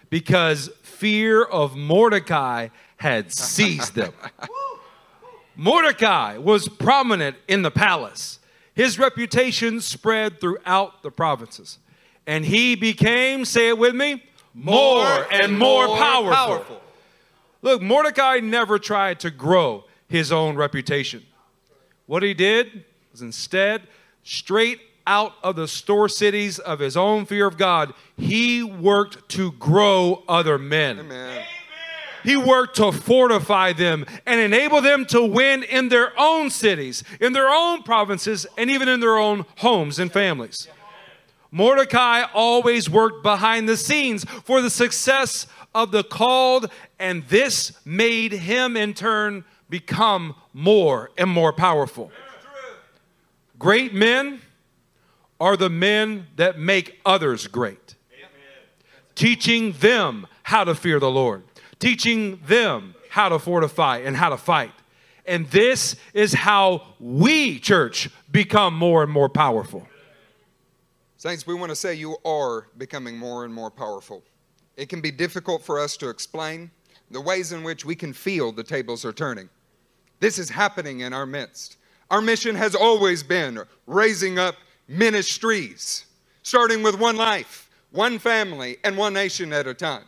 because fear of Mordecai had seized them. Mordecai was prominent in the palace. His reputation spread throughout the provinces. And he became, say it with me, more, and more, powerful. Look, Mordecai never tried to grow his own reputation. What he did was instead, straight out of the store cities of his own fear of God, he worked to grow other men. Amen. He worked to fortify them and enable them to win in their own cities, in their own provinces, and even in their own homes and families. Mordecai always worked behind the scenes for the success of the called, and this made him in turn become more and more powerful. Great men are the men that make others great teaching them how to fear the Lord, teaching them how to fortify and how to fight. And this is how we, church, become more and more powerful. Saints, we want to say you are becoming more and more powerful. It can be difficult for us to explain the ways in which we can feel the tables are turning. This is happening in our midst. Our mission has always been raising up ministries, starting with one life, one family, and one nation at a time.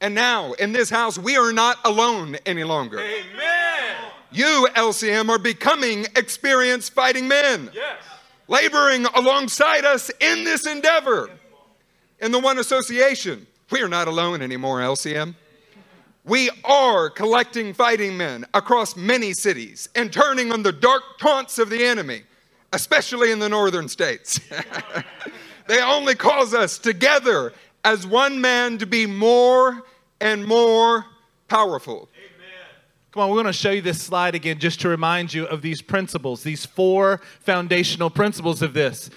And now, in this house, we are not alone any longer. Amen. You, LCM, are becoming experienced fighting men Yes. laboring alongside us in this endeavor. In the One Association, we are not alone anymore, LCM. We are collecting fighting men across many cities and turning on the dark taunts of the enemy, especially in the northern states. they only cause us together as one man to be more and more powerful. Come on, we're going to show you this slide again just to remind you of these principles, these four foundational principles of this.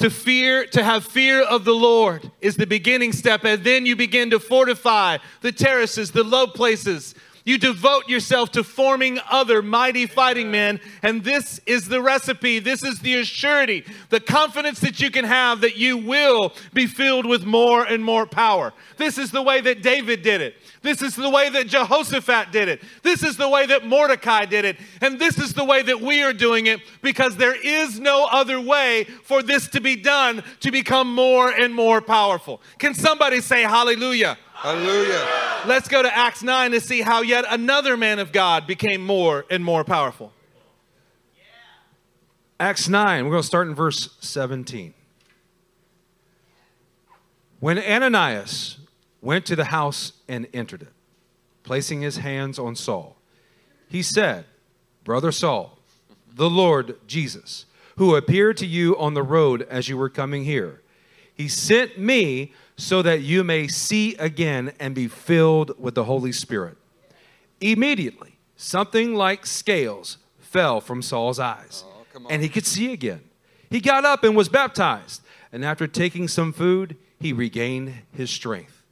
To fear, to have fear of the Lord is the beginning step, and then you begin to fortify the terraces, the low places. You devote yourself to forming other mighty fighting men, and this is the recipe. This is the assurity, the confidence that you can have that you will be filled with more and more power. This is the way that David did it. This is the way that Jehoshaphat did it. This is the way that Mordecai did it. And this is the way that we are doing it because there is no other way for this to be done to become more and more powerful. Can somebody say hallelujah? Hallelujah. Let's go to Acts 9 to see how yet another man of God became more and more powerful. Acts 9, we're going to start in verse 17. When Ananias went to the house and entered it, placing his hands on Saul. He said, Brother Saul, the Lord Jesus, who appeared to you on the road as you were coming here, he sent me so that you may see again and be filled with the Holy Spirit. Immediately, something like scales fell from Saul's eyes, oh, on. and he could see again. He got up and was baptized, and after taking some food, he regained his strength.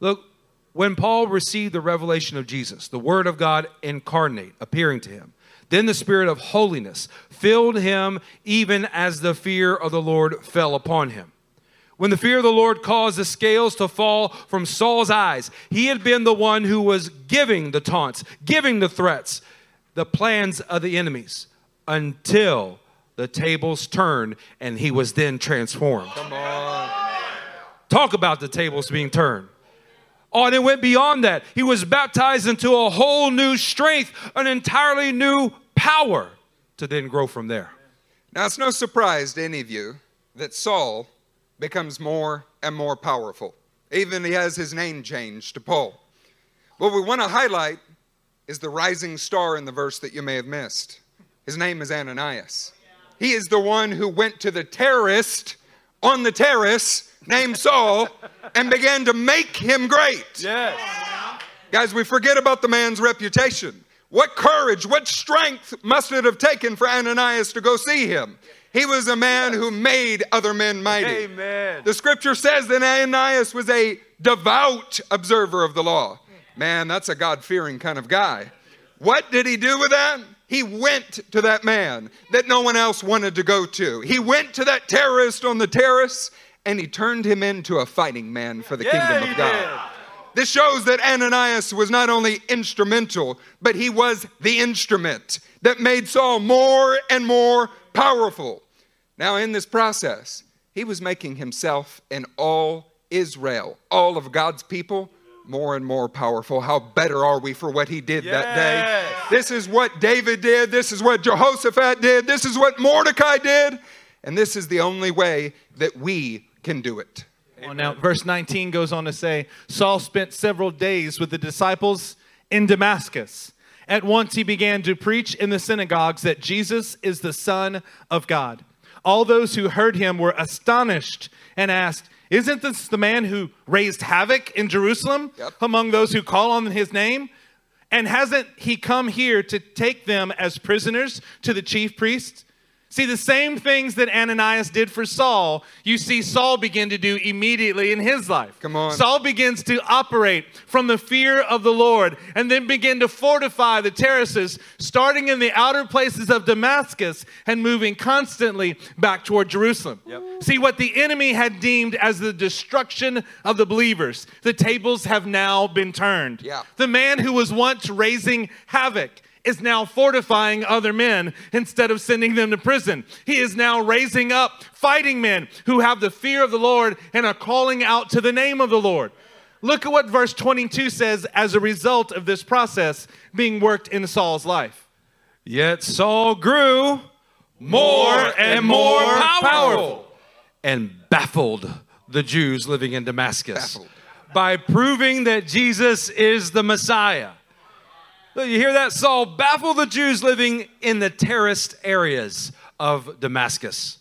Look, when Paul received the revelation of Jesus, the Word of God incarnate, appearing to him, then the Spirit of holiness filled him even as the fear of the Lord fell upon him. When the fear of the Lord caused the scales to fall from Saul's eyes, he had been the one who was giving the taunts, giving the threats, the plans of the enemies, until the tables turned and he was then transformed. Come on. Talk about the tables being turned. Oh, and it went beyond that. He was baptized into a whole new strength, an entirely new power to then grow from there. Now, it's no surprise to any of you that Saul becomes more and more powerful. Even he has his name changed to Paul. What we want to highlight is the rising star in the verse that you may have missed. His name is Ananias. He is the one who went to the terrorist on the terrace named Saul and began to make him great. Yes. Guys, we forget about the man's reputation. What courage, what strength must it have taken for Ananias to go see him? He was a man who made other men mighty. Amen. The scripture says that Ananias was a devout observer of the law. Man, that's a God fearing kind of guy. What did he do with that? He went to that man that no one else wanted to go to. He went to that terrorist on the terrace and he turned him into a fighting man for the kingdom of God. This shows that Ananias was not only instrumental, but he was the instrument that made Saul more and more powerful. Now, in this process, he was making himself and all Israel, all of God's people, more and more powerful. How better are we for what he did that day? This is what David did. This is what Jehoshaphat did. This is what Mordecai did. And this is the only way that we can do it. Well, now, verse 19 goes on to say Saul spent several days with the disciples in Damascus. At once he began to preach in the synagogues that Jesus is the Son of God. All those who heard him were astonished and asked, Isn't this the man who raised havoc in Jerusalem Yep. among those who call on his name? And hasn't he come here to take them as prisoners to the chief priests? See, the same things that Ananias did for Saul, you see Saul begin to do immediately in his life. Come on. Saul begins to operate from the fear of the Lord and then begin to fortify the terraces, starting in the outer places of Damascus and moving constantly back toward Jerusalem. See, what the enemy had deemed as the destruction of the believers, the tables have now been turned. Yeah. The man who was once raising havoc is now fortifying other men instead of sending them to prison. He is now raising up fighting men who have the fear of the Lord and are calling out to the name of the Lord. Look at what verse 22 says as a result of this process being worked in Saul's life. Yet Saul grew more and more powerful and baffled the Jews living in Damascus. Baffled. by proving that Jesus is the Messiah. You hear that? Saul baffled the Jews living in the terraced areas of Damascus.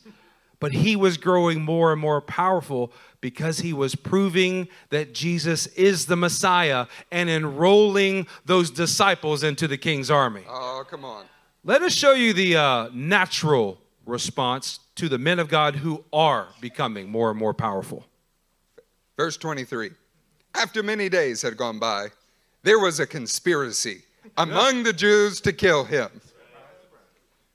But he was growing more and more powerful because he was proving that Jesus is the Messiah and enrolling those disciples into the king's army. Oh, come on. Let us show you the uh, natural response to the men of God who are becoming more and more powerful. Verse 23 After many days had gone by, there was a conspiracy among the Jews to kill him.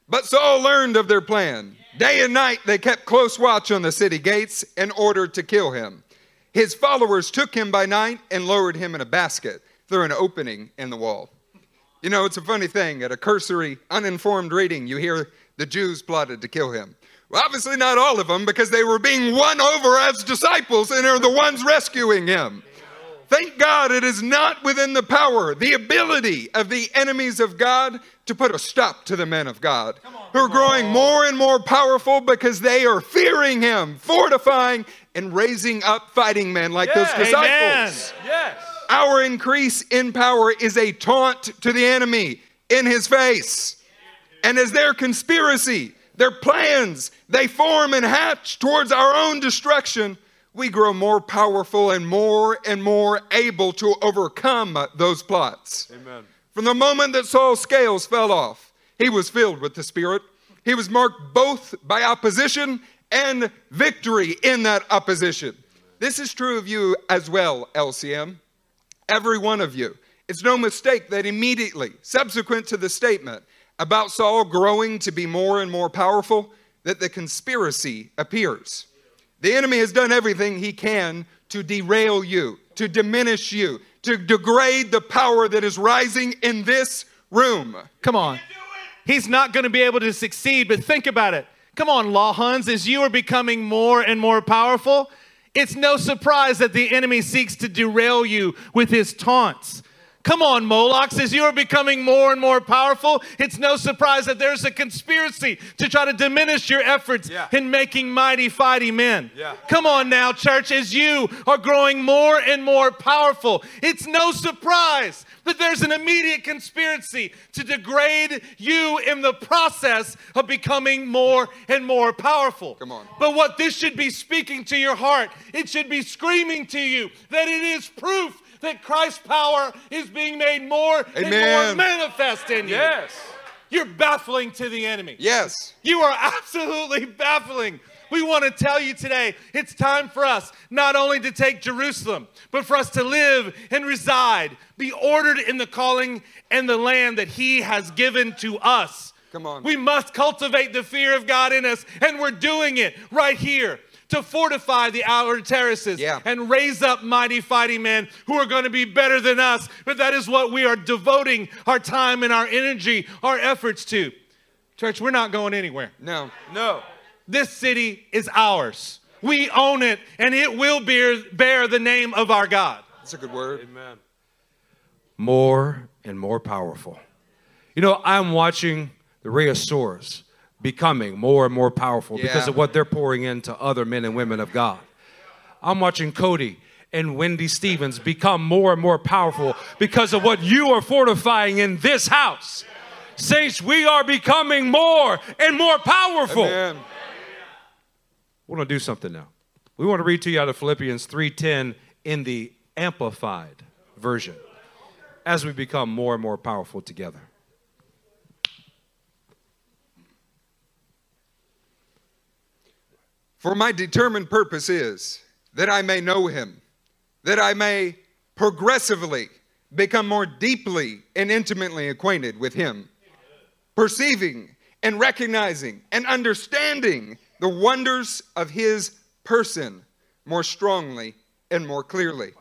But Saul learned of their plan. Day and night they kept close watch on the city gates in order to kill him. His followers took him by night and lowered him in a basket through an opening in the wall. You know, it's a funny thing. At a cursory, uninformed reading, you hear the Jews plotted to kill him. Well, obviously, not all of them, because they were being won over as disciples and are the ones rescuing him. Thank God it is not within the power, the ability of the enemies of God to put a stop to the men of God who are growing more and more powerful because they are fearing Him, fortifying, and raising up fighting men like those Yeah, disciples. Yes. Our increase in power is a taunt to the enemy in his face. And as their conspiracy, their plans, they form and hatch towards our own destruction, we grow more powerful and more and more able to overcome those plots. Amen. From the moment that Saul's scales fell off, he was filled with the Spirit. He was marked both by opposition and victory in that opposition. This is true of you as well, LCM. Every one of you. It's no mistake that immediately, subsequent to the statement about Saul growing to be more and more powerful, that the conspiracy appears. The enemy has done everything he can to derail you, to diminish you, to degrade the power that is rising in this room. Come on. He's not going to be able to succeed, but think about it. Come on, Law Huns, as you are becoming more and more powerful, it's no surprise that the enemy seeks to derail you with his taunts. Come on, Molochs, as you are becoming more and more powerful, it's no surprise that there's a conspiracy to try to diminish your efforts Yeah. in making mighty fighting men. Yeah. Come on now, church, as you are growing more and more powerful, it's no surprise that there's an immediate conspiracy to degrade you in the process of becoming more and more powerful. Come on. But what this should be speaking to your heart, it should be screaming to you that it is proof that Christ's power is being made more and more manifest in you. Yes. You're baffling to the enemy. Yes. You are absolutely baffling. We want to tell you today it's time for us not only to take Jerusalem, but for us to live and reside, be ordered in the calling and the land that He has given to us. Come on. We must cultivate the fear of God in us, and we're doing it right here to fortify the outer terraces Yeah. and raise up mighty fighting men who are going to be better than us. But that is what we are devoting our time and our energy, our efforts to. Church, we're not going anywhere. No. No. This city is ours. We own it, and it will bear, bear the name of our God. That's a good word. Amen. More and more powerful. You know, I'm watching the Rheosaurs becoming more and more powerful because of what they're pouring into other men and women of God. I'm watching Cody and Wendy Stevens become more and more powerful because of what you are fortifying in this house. Saints, we are becoming more and more powerful. Amen. We want to do something now. We want to read to you out of Philippians 3:10 in the amplified version as we become more and more powerful together. For my determined purpose is that I may know him, that I may progressively become more deeply and intimately acquainted with him, perceiving and recognizing and understanding the wonders of his person more strongly and more clearly.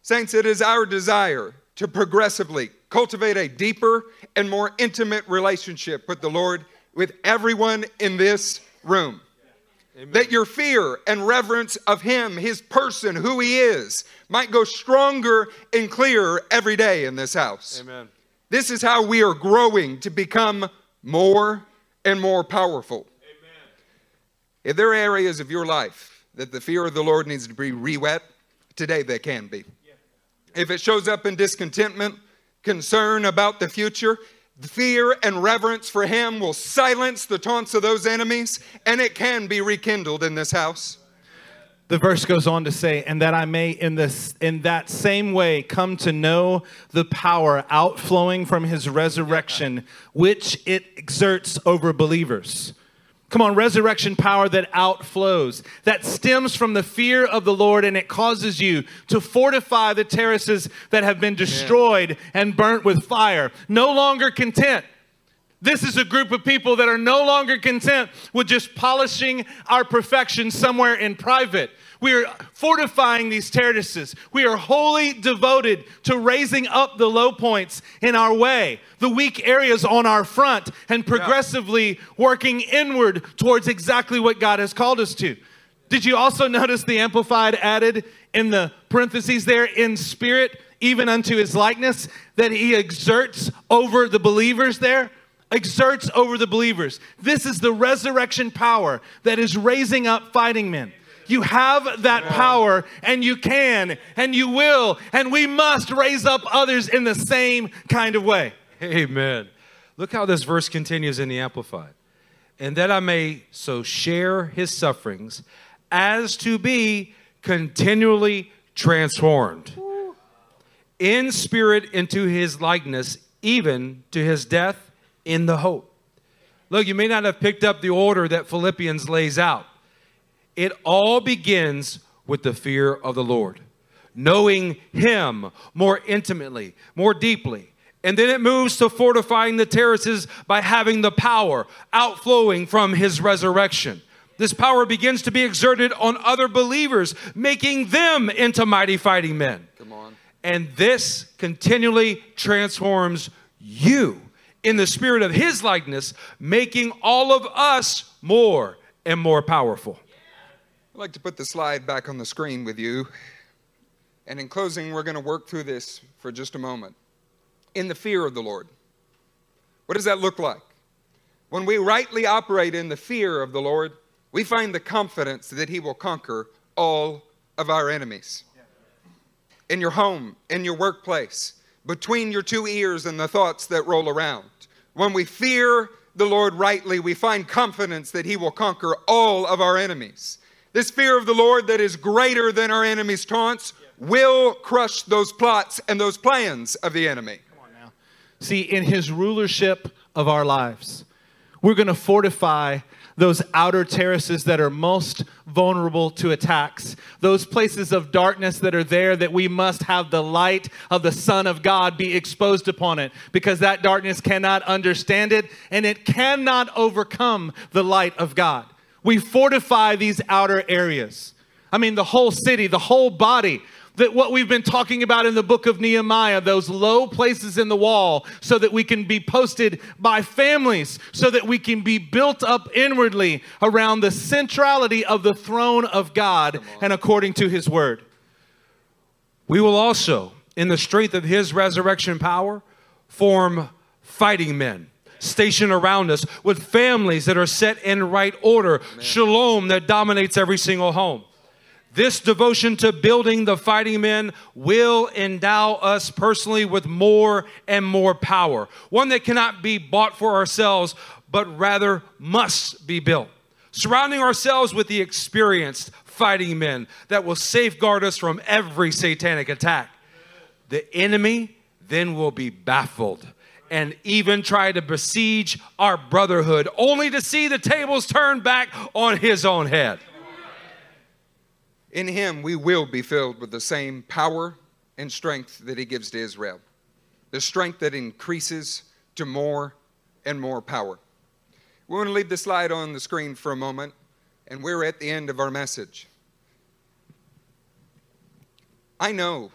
Saints, it is our desire to progressively cultivate a deeper and more intimate relationship with the Lord, with everyone in this room. That your fear and reverence of Him, His person, who He is, might go stronger and clearer every day in this house. Amen. This is how we are growing to become more and more powerful. If there are areas of your life that the fear of the Lord needs to be re-wet, today they can be. If it shows up in discontentment, concern about the future, fear and reverence for Him will silence the taunts of those enemies, and it can be rekindled in this house. The verse goes on to say, and that I may in this in that same way come to know the power outflowing from his resurrection, which it exerts over believers. Come on, resurrection power that outflows, that stems from the fear of the Lord, and it causes you to fortify the terraces that have been destroyed and burnt with fire. No longer content. This is a group of people that are no longer content with just polishing our perfection somewhere in private. We are fortifying these terraces. We are wholly devoted to raising up the low points in our way, the weak areas on our front, and progressively working inward towards exactly what God has called us to. Did you also notice the Amplified added in the parentheses there, in spirit, even unto his likeness, that he exerts over the believers there? Exerts over the believers. This is the resurrection power that is raising up fighting men. You have that power, and you can, and you will, and we must raise up others in the same kind of way. Amen. Look how this verse continues in the Amplified. And that I may so share his sufferings as to be continually transformed in spirit into his likeness, even to his death in the hope. Look, you may not have picked up the order that Philippians lays out. It all begins with the fear of the Lord, knowing Him more intimately, more deeply. And then it moves to fortifying the terraces by having the power outflowing from His resurrection. This power begins to be exerted on other believers, making them into mighty fighting men. Come on. And this continually transforms you in the spirit of his likeness, making all of us more and more powerful. I'd like to put the slide back on the screen with you. And in closing, we're going to work through this for just a moment. In the fear of the Lord. What does that look like? When we rightly operate in the fear of the Lord, we find the confidence that He will conquer all of our enemies. In your home, in your workplace, between your two ears and the thoughts that roll around. When we fear the Lord rightly, we find confidence that He will conquer all of our enemies. This fear of the Lord that is greater than our enemy's taunts will crush those plots and those plans of the enemy. See, in his rulership of our lives, we're going to fortify those outer terraces that are most vulnerable to attacks, those places of darkness that are there that we must have the light of the Son of God be exposed upon it because that darkness cannot understand it and it cannot overcome the light of God. We fortify these outer areas. I mean, the whole city, the whole body that what we've been talking about in the book of Nehemiah, those low places in the wall, so that we can be posted by families, so that we can be built up inwardly around the centrality of the throne of God and according to his word. We will also, in the strength of his resurrection power, form fighting men stationed around us with families that are set in right order, shalom that dominates every single home. This devotion to building the fighting men will endow us personally with more and more power, one that cannot be bought for ourselves, but rather must be built. Surrounding ourselves with the experienced fighting men that will safeguard us from every satanic attack. The enemy then will be baffled and even try to besiege our brotherhood, only to see the tables turned back on his own head. In him, we will be filled with the same power and strength that he gives to Israel. The strength that increases to more and more power. We want to leave the slide on the screen for a moment, and we're at the end of our message. I know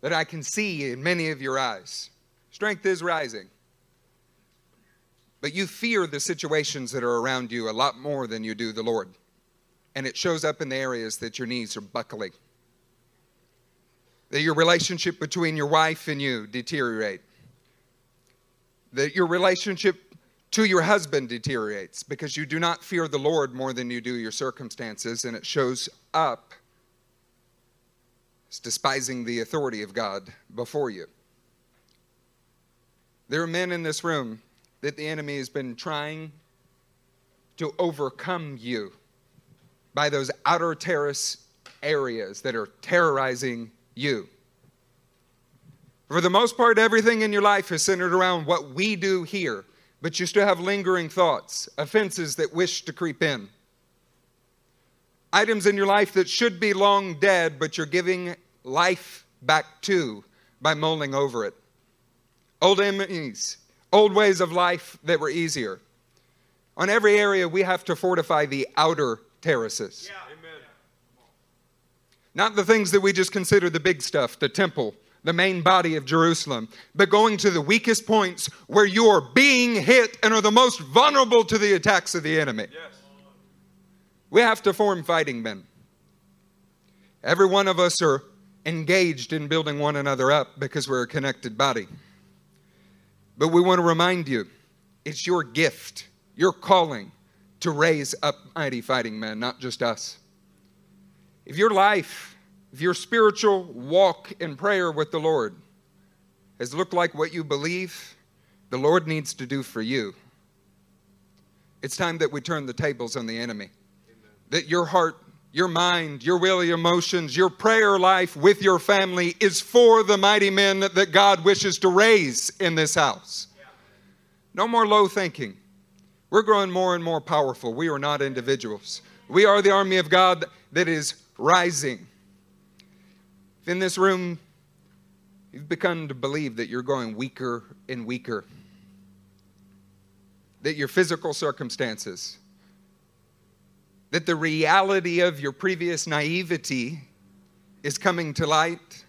that I can see in many of your eyes strength is rising. But you fear the situations that are around you a lot more than you do the Lord. And it shows up in the areas that your knees are buckling. That your relationship between your wife and you deteriorate. That your relationship to your husband deteriorates because you do not fear the Lord more than you do your circumstances, and it shows up as despising the authority of God before you. There are men in this room that the enemy has been trying to overcome you by those outer terrace areas that are terrorizing you. For the most part, everything in your life is centered around what we do here, but you still have lingering thoughts, offenses that wish to creep in. Items in your life that should be long dead, but you're giving life back to by mulling over it. Old enemies, old ways of life that were easier. On every area, we have to fortify the outer terraces. Yeah. Not the things that we just consider the big stuff, the temple, the main body of Jerusalem, but going to the weakest points where you are being hit and are the most vulnerable to the attacks of the enemy. Yes. We have to form fighting men. Every one of us are engaged in building one another up because we're a connected body. But we want to remind you it's your gift, your calling to raise up mighty fighting men, not just us. If your life, if your spiritual walk in prayer with the Lord has looked like what you believe the Lord needs to do for you, it's time that we turn the tables on the enemy. Amen. That your heart, your mind, your will, your emotions, your prayer life with your family is for the mighty men that God wishes to raise in this house. No more low thinking. We're growing more and more powerful. We are not individuals. We are the army of God that is rising. If in this room you've begun to believe that you're growing weaker and weaker, that your physical circumstances, that the reality of your previous naivety is coming to light,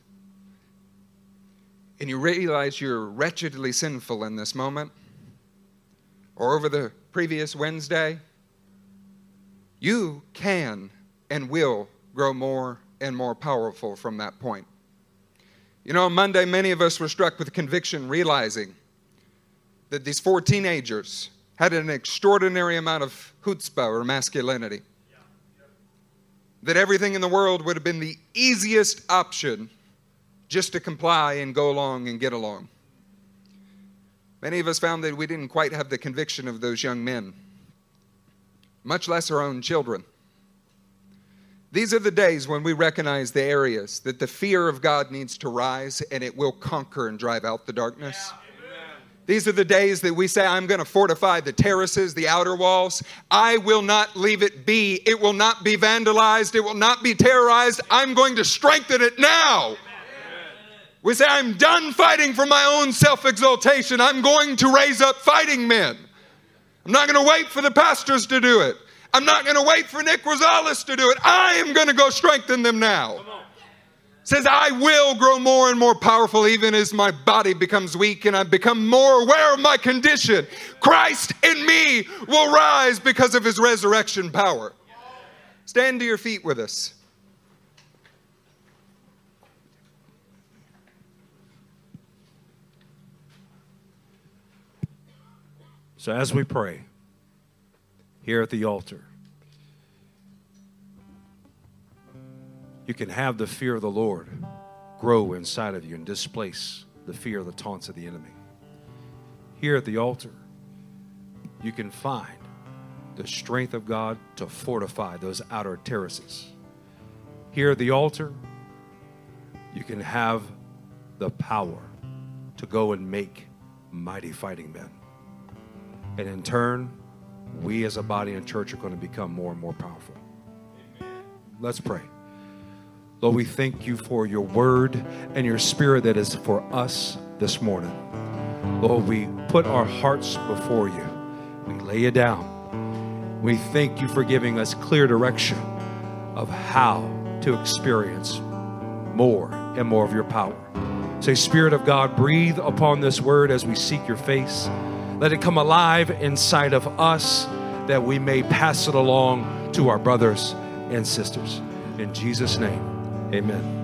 and you realize you're wretchedly sinful in this moment, or over the previous Wednesday, you can and will grow more and more powerful from that point. You know, on Monday, many of us were struck with conviction, realizing that these four teenagers had an extraordinary amount of chutzpah or masculinity. That everything in the world would have been the easiest option just to comply and go along and get along. Many of us found that we didn't quite have the conviction of those young men, much less our own children. These are the days when we recognize the areas that the fear of God needs to rise and it will conquer and drive out the darkness. Yeah. These are the days that we say, I'm going to fortify the terraces, the outer walls. I will not leave it be. It will not be vandalized. It will not be terrorized. I'm going to strengthen it now. Amen. We say, I'm done fighting for my own self exaltation. I'm going to raise up fighting men. I'm not going to wait for the pastors to do it. I'm not going to wait for Nick Rosales to do it. I am going to go strengthen them now. Says, I will grow more and more powerful even as my body becomes weak and I become more aware of my condition. Christ in me will rise because of his resurrection power. Stand to your feet with us. So, as we pray, here at the altar. You can have the fear of the Lord grow inside of you and displace the fear of the taunts of the enemy. Here at the altar, you can find the strength of God to fortify those outer terraces. Here at the altar, you can have the power to go and make mighty fighting men. And in turn, we as a body and church are going to become more and more powerful. Amen. Let's pray. Lord, we thank you for your word and your spirit that is for us this morning. Lord, we put our hearts before you. We lay it down. We thank you for giving us clear direction of how to experience more and more of your power. Say, Spirit of God, breathe upon this word as we seek your face. Let it come alive inside of us that we may pass it along to our brothers and sisters. In Jesus' name, amen.